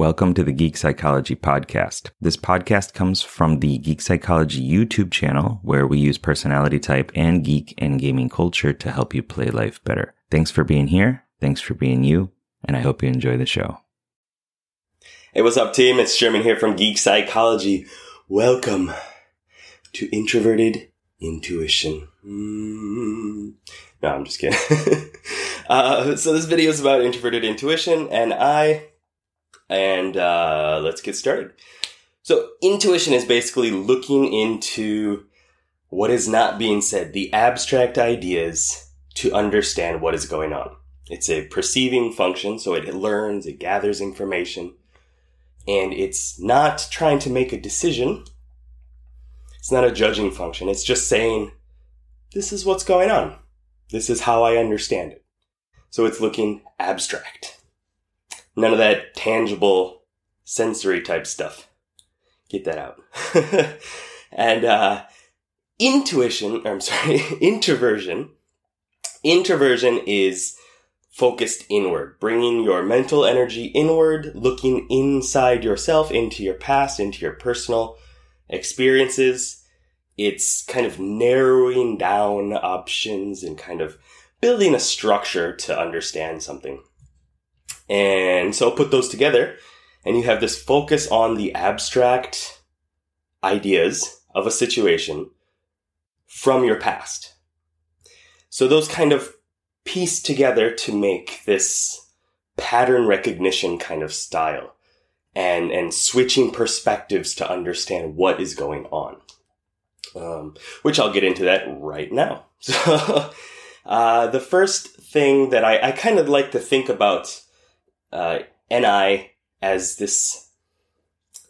Welcome to the Geek Psychology Podcast. This podcast comes from the Geek Psychology YouTube channel, where we use personality type and geek and gaming culture to help you play life better. Thanks for being here. Thanks for being you. And I hope you enjoy the show. Hey, what's up, team? It's Sherman here from Geek Psychology. Welcome to Introverted Intuition. Mm. No, I'm just kidding. uh, so this video is about introverted intuition, and I and uh, let's get started. So, intuition is basically looking into what is not being said, the abstract ideas to understand what is going on. It's a perceiving function, so it learns, it gathers information, and it's not trying to make a decision. It's not a judging function. It's just saying, this is what's going on. This is how I understand it. So it's looking abstract. None of that tangible sensory type stuff. Get that out. and uh, intuition, I'm sorry, introversion. Introversion is focused inward, bringing your mental energy inward, looking inside yourself, into your past, into your personal experiences. It's kind of narrowing down options and kind of building a structure to understand something. And so put those together and you have this focus on the abstract ideas of a situation from your past. So those kind of piece together to make this pattern recognition kind of style and, and switching perspectives to understand what is going on. Um, which I'll get into that right now. So, uh, the first thing that I, I kind of like to think about uh, NI as this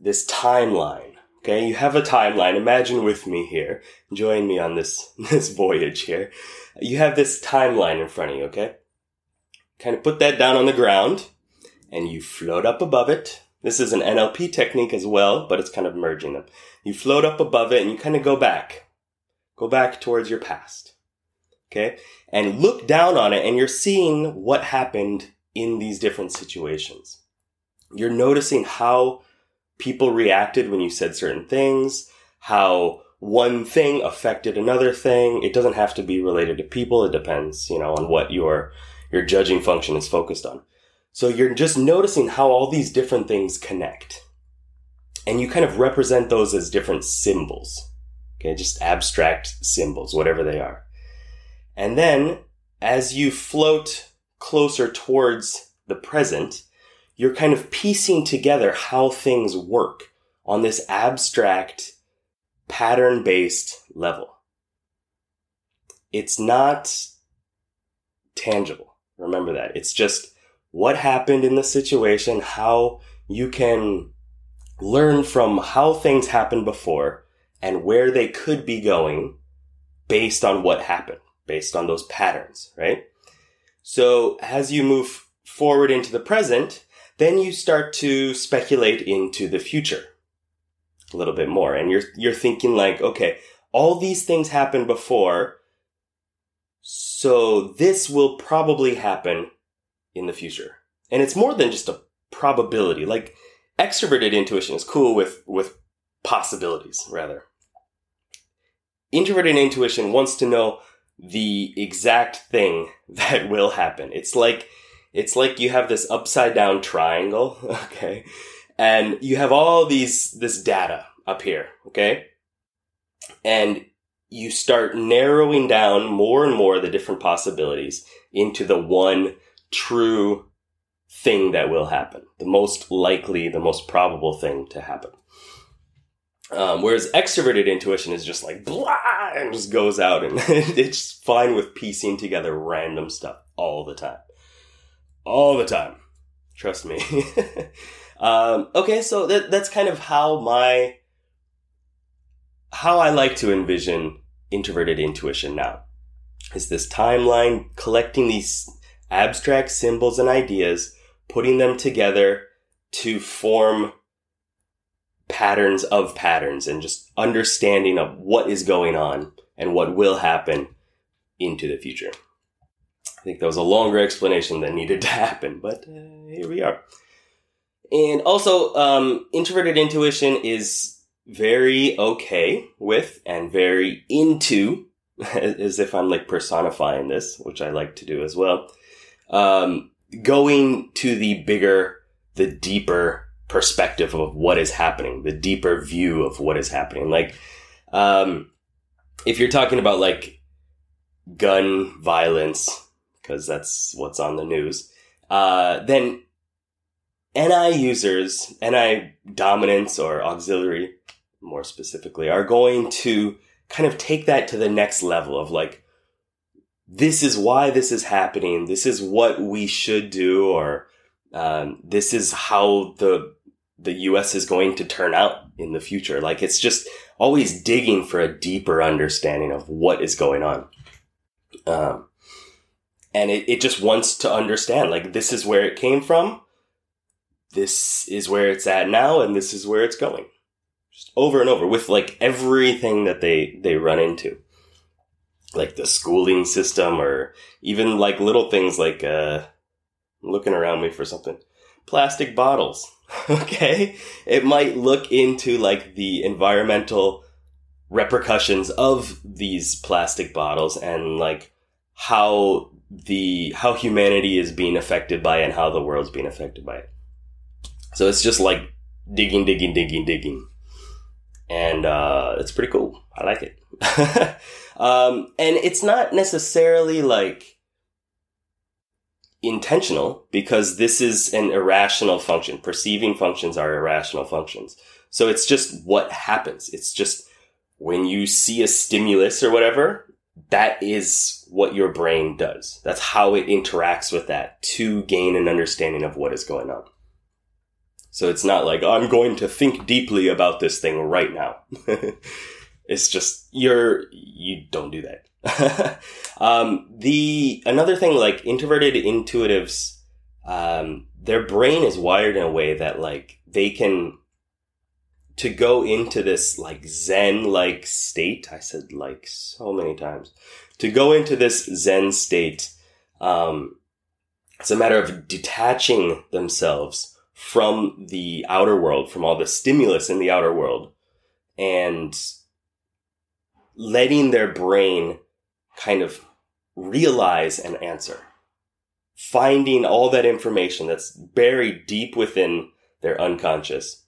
this timeline. Okay, you have a timeline. Imagine with me here. Join me on this this voyage here. You have this timeline in front of you. Okay, kind of put that down on the ground, and you float up above it. This is an NLP technique as well, but it's kind of merging them. You float up above it, and you kind of go back, go back towards your past. Okay, and look down on it, and you're seeing what happened in these different situations. You're noticing how people reacted when you said certain things, how one thing affected another thing. It doesn't have to be related to people. It depends, you know, on what your, your judging function is focused on. So you're just noticing how all these different things connect. And you kind of represent those as different symbols. Okay. Just abstract symbols, whatever they are. And then as you float closer towards the present, you're kind of piecing together how things work on this abstract pattern based level. It's not tangible. Remember that. It's just what happened in the situation, how you can learn from how things happened before and where they could be going based on what happened, based on those patterns, right? So as you move forward into the present, then you start to speculate into the future a little bit more. And you're, you're thinking like, okay, all these things happened before. So this will probably happen in the future. And it's more than just a probability. Like extroverted intuition is cool with, with possibilities rather. Introverted intuition wants to know the exact thing that will happen. It's like, it's like you have this upside down triangle, okay? And you have all these, this data up here, okay? And you start narrowing down more and more the different possibilities into the one true thing that will happen. The most likely, the most probable thing to happen. Um, whereas extroverted intuition is just like blah and just goes out and it's fine with piecing together random stuff all the time. All the time. Trust me. um, okay, so that, that's kind of how my, how I like to envision introverted intuition now. Is this timeline collecting these abstract symbols and ideas, putting them together to form patterns of patterns and just understanding of what is going on and what will happen into the future. I think that was a longer explanation than needed to happen, but uh, here we are. And also, um, introverted intuition is very okay with and very into, as if I'm like personifying this, which I like to do as well. Um, going to the bigger, the deeper perspective of what is happening, the deeper view of what is happening. Like, um, if you're talking about like gun violence, because that's what's on the news, uh, then NI users, NI dominance or auxiliary, more specifically, are going to kind of take that to the next level of like, this is why this is happening. This is what we should do, or um, this is how the the U.S. is going to turn out in the future. Like it's just always digging for a deeper understanding of what is going on. Um, and it, it just wants to understand, like, this is where it came from. This is where it's at now, and this is where it's going. Just over and over with like everything that they, they run into. Like the schooling system or even like little things like, uh, looking around me for something. Plastic bottles okay? It might look into like the environmental repercussions of these plastic bottles and like how the how humanity is being affected by it and how the world's being affected by it. So it's just like digging, digging, digging, digging. And uh, it's pretty cool. I like it. um, and it's not necessarily like intentional because this is an irrational function. Perceiving functions are irrational functions. So it's just what happens. It's just when you see a stimulus or whatever, that is what your brain does. That's how it interacts with that to gain an understanding of what is going on. So it's not like, oh, I'm going to think deeply about this thing right now. it's just, you're, you don't do that. um, the another thing, like introverted intuitives, um, their brain is wired in a way that like they can to go into this like Zen like state. I said like so many times to go into this Zen state. Um, it's a matter of detaching themselves from the outer world, from all the stimulus in the outer world, and letting their brain kind of realize an answer. Finding all that information that's buried deep within their unconscious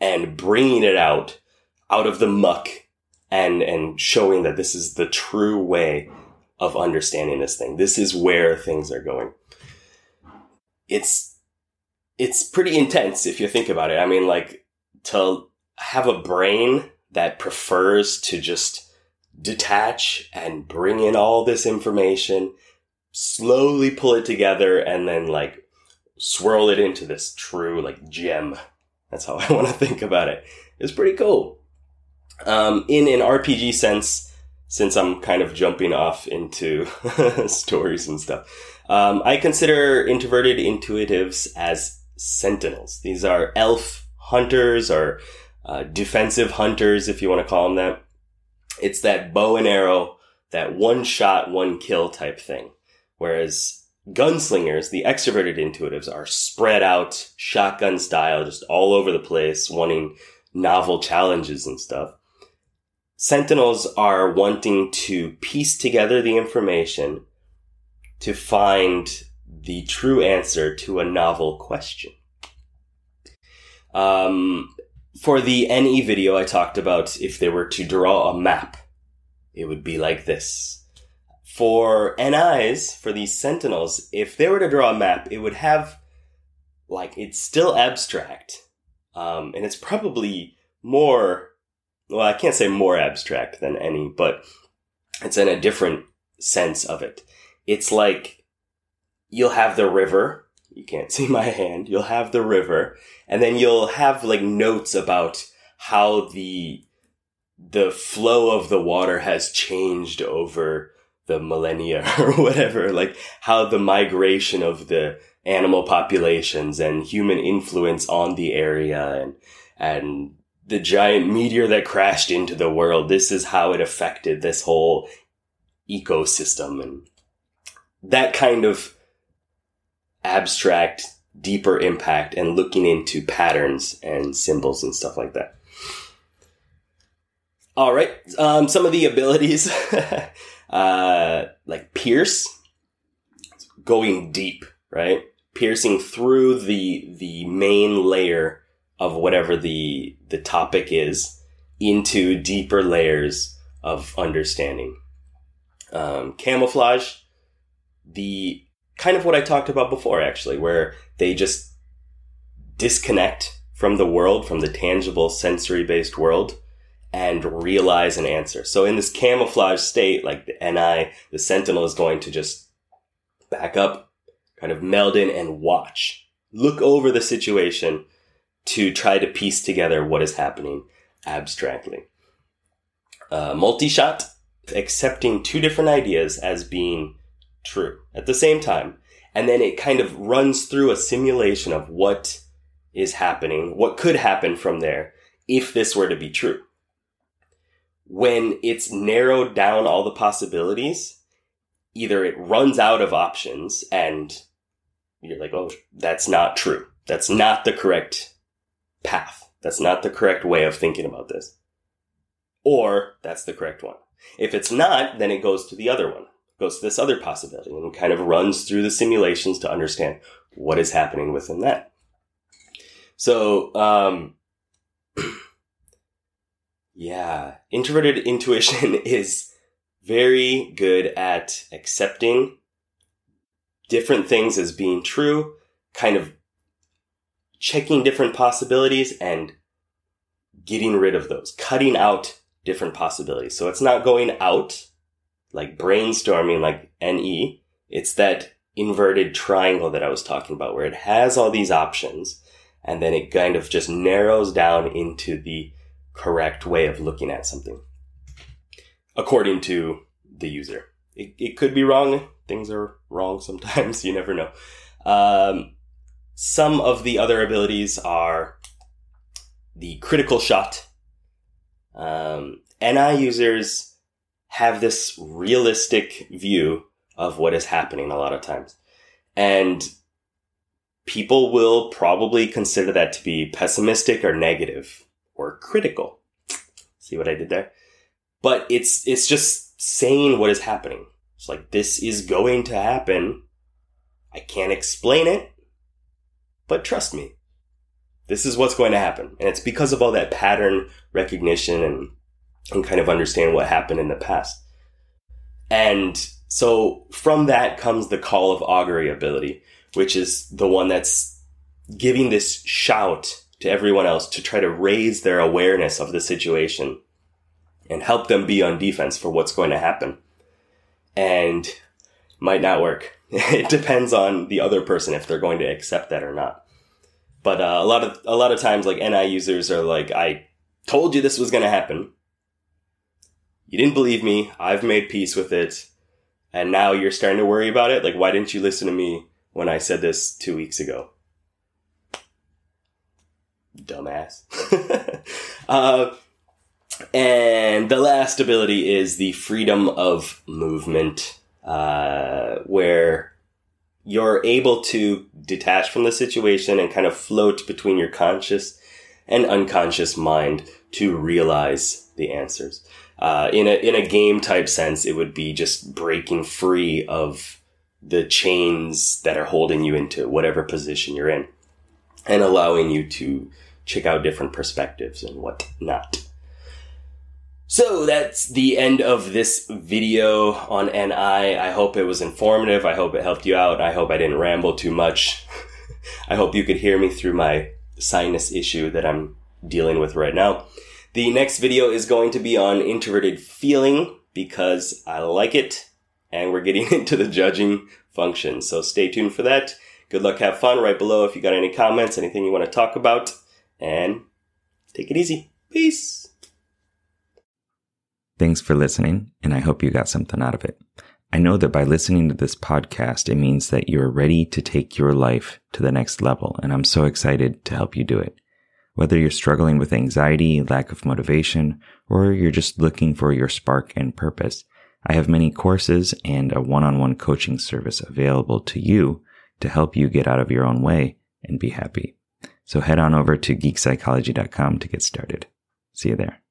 and bringing it out, out of the muck and, and showing that this is the true way of understanding this thing. This is where things are going. It's, it's pretty intense if you think about it. I mean, like to have a brain that prefers to just detach and bring in all this information, slowly pull it together, and then like swirl it into this true like gem. That's how I want to think about it. It's pretty cool. Um, in an RPG sense, since I'm kind of jumping off into stories and stuff, um, I consider introverted intuitives as sentinels. These are elf hunters or uh, defensive hunters, if you want to call them that. It's that bow and arrow, that one shot, one kill type thing. Whereas gunslingers, the extroverted intuitives, are spread out, shotgun style, just all over the place, wanting novel challenges and stuff. Sentinels are wanting to piece together the information to find the true answer to a novel question. Um, for the NE video, I talked about if they were to draw a map, it would be like this. For NIs, for these sentinels, if they were to draw a map, it would have, like, it's still abstract. Um, and it's probably more, well, I can't say more abstract than any, but it's in a different sense of it. It's like, you'll have the river, you can't see my hand. You'll have the river and then you'll have like notes about how the, the flow of the water has changed over the millennia or whatever, like how the migration of the animal populations and human influence on the area and, and the giant meteor that crashed into the world. This is how it affected this whole ecosystem and that kind of abstract deeper impact and looking into patterns and symbols and stuff like that. All right, um, some of the abilities, uh, like pierce, going deep, right? Piercing through the the main layer of whatever the the topic is into deeper layers of understanding. Um, camouflage, the kind of what I talked about before, actually, where they just disconnect from the world, from the tangible sensory based world, and realize an answer. So in this camouflage state, like the NI, the Sentinel is going to just back up, kind of meld in and watch, look over the situation to try to piece together what is happening abstractly. Uh, multi shot, accepting two different ideas as being true at the same time. And then it kind of runs through a simulation of what is happening, what could happen from there if this were to be true. When it's narrowed down all the possibilities, either it runs out of options and you're like, oh, that's not true. That's not the correct path. That's not the correct way of thinking about this. Or that's the correct one. If it's not, then it goes to the other one goes to this other possibility and kind of runs through the simulations to understand what is happening within that. So, um, yeah, introverted intuition is very good at accepting different things as being true, kind of checking different possibilities and getting rid of those, cutting out different possibilities. So it's not going out like brainstorming, like NE, it's that inverted triangle that I was talking about where it has all these options and then it kind of just narrows down into the correct way of looking at something according to the user. It, it could be wrong. Things are wrong sometimes. You never know. Um, some of the other abilities are the critical shot. Um, NI users have this realistic view of what is happening a lot of times. And people will probably consider that to be pessimistic or negative or critical. See what I did there? But it's, it's just saying what is happening. It's like, this is going to happen. I can't explain it, but trust me. This is what's going to happen. And it's because of all that pattern recognition and and kind of understand what happened in the past. And so from that comes the call of augury ability, which is the one that's giving this shout to everyone else to try to raise their awareness of the situation and help them be on defense for what's going to happen. And might not work. it depends on the other person if they're going to accept that or not. But uh, a lot of a lot of times, like NI users are like, "I told you this was going to happen," you didn't believe me. I've made peace with it. And now you're starting to worry about it. Like, why didn't you listen to me when I said this two weeks ago? Dumbass. uh, and the last ability is the freedom of movement, uh, where you're able to detach from the situation and kind of float between your conscious and unconscious mind to realize the answers. Uh, in a in a game type sense, it would be just breaking free of the chains that are holding you into whatever position you're in, and allowing you to check out different perspectives and whatnot. So that's the end of this video on NI. I hope it was informative. I hope it helped you out. I hope I didn't ramble too much. I hope you could hear me through my sinus issue that I'm dealing with right now. The next video is going to be on introverted feeling because I like it and we're getting into the judging function. So stay tuned for that. Good luck, have fun. Right below if you got any comments, anything you want to talk about, and take it easy. Peace. Thanks for listening, and I hope you got something out of it. I know that by listening to this podcast, it means that you're ready to take your life to the next level, and I'm so excited to help you do it. Whether you're struggling with anxiety, lack of motivation, or you're just looking for your spark and purpose, I have many courses and a one-on-one coaching service available to you to help you get out of your own way and be happy. So head on over to geekpsychology.com to get started. See you there.